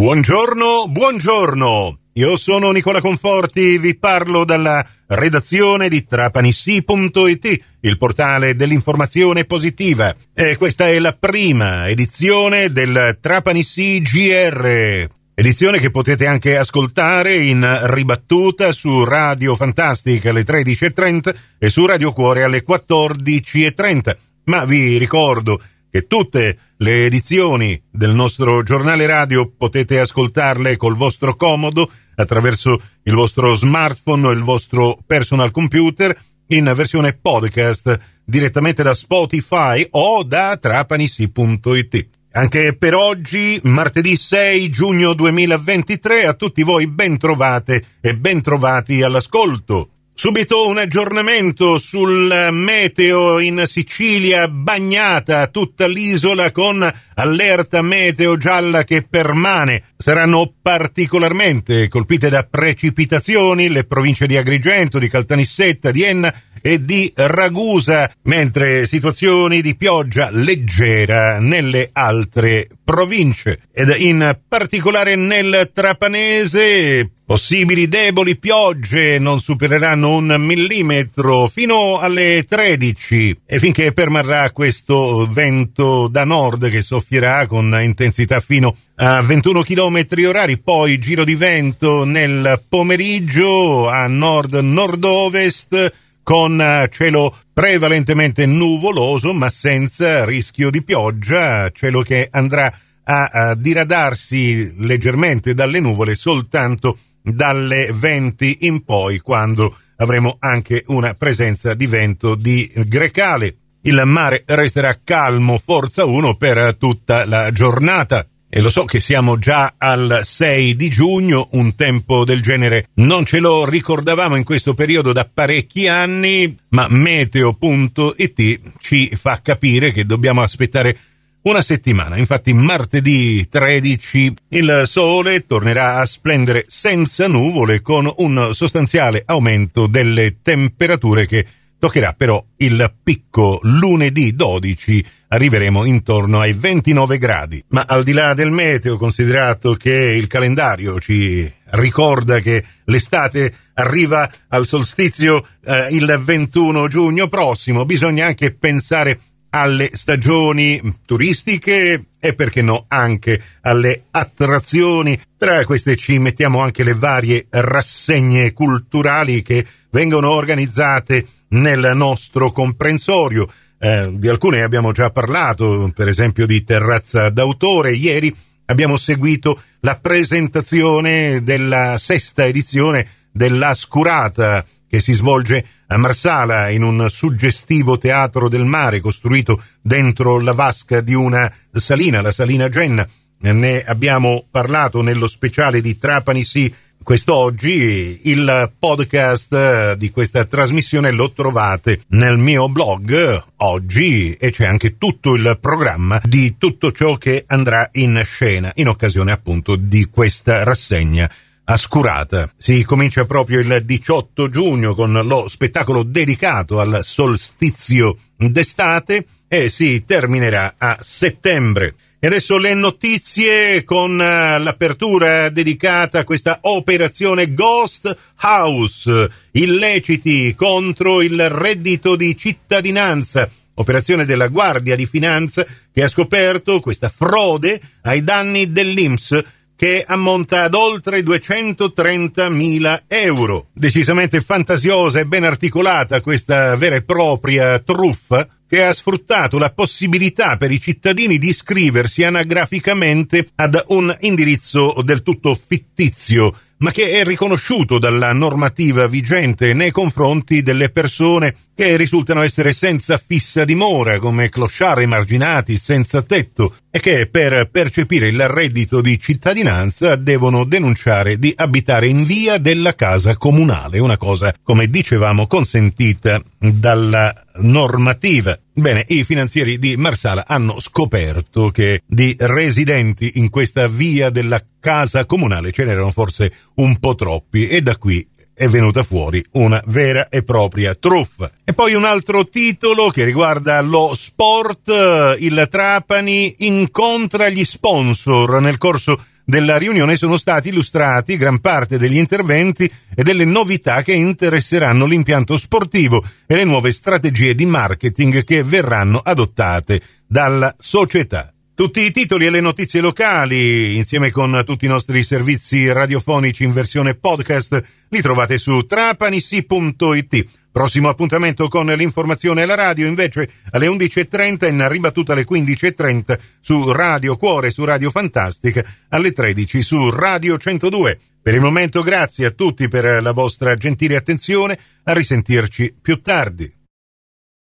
Buongiorno, buongiorno. Io sono Nicola Conforti, vi parlo dalla redazione di trapanissi.it, il portale dell'informazione positiva. E questa è la prima edizione del Trapanissi GR. Edizione che potete anche ascoltare in ribattuta su Radio Fantastica alle 13.30 e su Radio Cuore alle 14.30. Ma vi ricordo che tutte le edizioni del nostro giornale radio potete ascoltarle col vostro comodo attraverso il vostro smartphone o il vostro personal computer in versione podcast direttamente da Spotify o da trapanissi.it. Anche per oggi, martedì 6 giugno 2023, a tutti voi ben trovate e ben trovati all'ascolto. Subito un aggiornamento sul meteo in Sicilia, bagnata tutta l'isola con allerta meteo gialla che permane. Saranno particolarmente colpite da precipitazioni le province di Agrigento, di Caltanissetta, di Enna e di Ragusa, mentre situazioni di pioggia leggera nelle altre province. Ed in particolare nel Trapanese Possibili deboli piogge non supereranno un millimetro fino alle 13 e finché permarrà questo vento da nord che soffierà con intensità fino a 21 km orari, poi giro di vento nel pomeriggio a nord-nord-ovest con cielo prevalentemente nuvoloso ma senza rischio di pioggia, cielo che andrà a, a diradarsi leggermente dalle nuvole soltanto dalle 20 in poi, quando avremo anche una presenza di vento di grecale. Il mare resterà calmo, forza 1 per tutta la giornata. E lo so che siamo già al 6 di giugno, un tempo del genere non ce lo ricordavamo in questo periodo da parecchi anni, ma meteo.it ci fa capire che dobbiamo aspettare una settimana. Infatti martedì 13 il sole tornerà a splendere senza nuvole con un sostanziale aumento delle temperature che toccherà però il picco lunedì 12 arriveremo intorno ai 29 gradi. Ma al di là del meteo, considerato che il calendario ci ricorda che l'estate arriva al solstizio eh, il 21 giugno prossimo, bisogna anche pensare alle stagioni turistiche e perché no anche alle attrazioni. Tra queste ci mettiamo anche le varie rassegne culturali che vengono organizzate nel nostro comprensorio. Eh, di alcune abbiamo già parlato, per esempio di Terrazza d'autore. Ieri abbiamo seguito la presentazione della sesta edizione della Scurata che si svolge a Marsala in un suggestivo teatro del mare costruito dentro la vasca di una salina, la salina Genna. Ne abbiamo parlato nello speciale di Trapani Sì quest'oggi. Il podcast di questa trasmissione lo trovate nel mio blog oggi e c'è anche tutto il programma di tutto ciò che andrà in scena in occasione appunto di questa rassegna Ascurata. Si comincia proprio il 18 giugno con lo spettacolo dedicato al solstizio d'estate e si terminerà a settembre. E adesso le notizie con eh, l'apertura dedicata a questa operazione Ghost House, illeciti contro il reddito di cittadinanza, operazione della Guardia di Finanza che ha scoperto questa frode ai danni dell'Inps che ammonta ad oltre 230.000 euro. Decisamente fantasiosa e ben articolata questa vera e propria truffa che ha sfruttato la possibilità per i cittadini di iscriversi anagraficamente ad un indirizzo del tutto fittizio ma che è riconosciuto dalla normativa vigente nei confronti delle persone che risultano essere senza fissa dimora, come clochard emarginati senza tetto, e che per percepire il reddito di cittadinanza devono denunciare di abitare in via della casa comunale, una cosa, come dicevamo, consentita dalla normativa. Bene, i finanzieri di Marsala hanno scoperto che di residenti in questa via della casa comunale ce n'erano forse un po' troppi e da qui è venuta fuori una vera e propria truffa. E poi un altro titolo che riguarda lo sport. Il Trapani incontra gli sponsor nel corso della riunione sono stati illustrati gran parte degli interventi e delle novità che interesseranno l'impianto sportivo e le nuove strategie di marketing che verranno adottate dalla società. Tutti i titoli e le notizie locali, insieme con tutti i nostri servizi radiofonici in versione podcast, li trovate su trapanissi.it. Prossimo appuntamento con l'informazione alla radio invece alle 11.30 in ribattuta alle 15.30 su Radio Cuore, su Radio Fantastica, alle 13 su Radio 102. Per il momento grazie a tutti per la vostra gentile attenzione, a risentirci più tardi.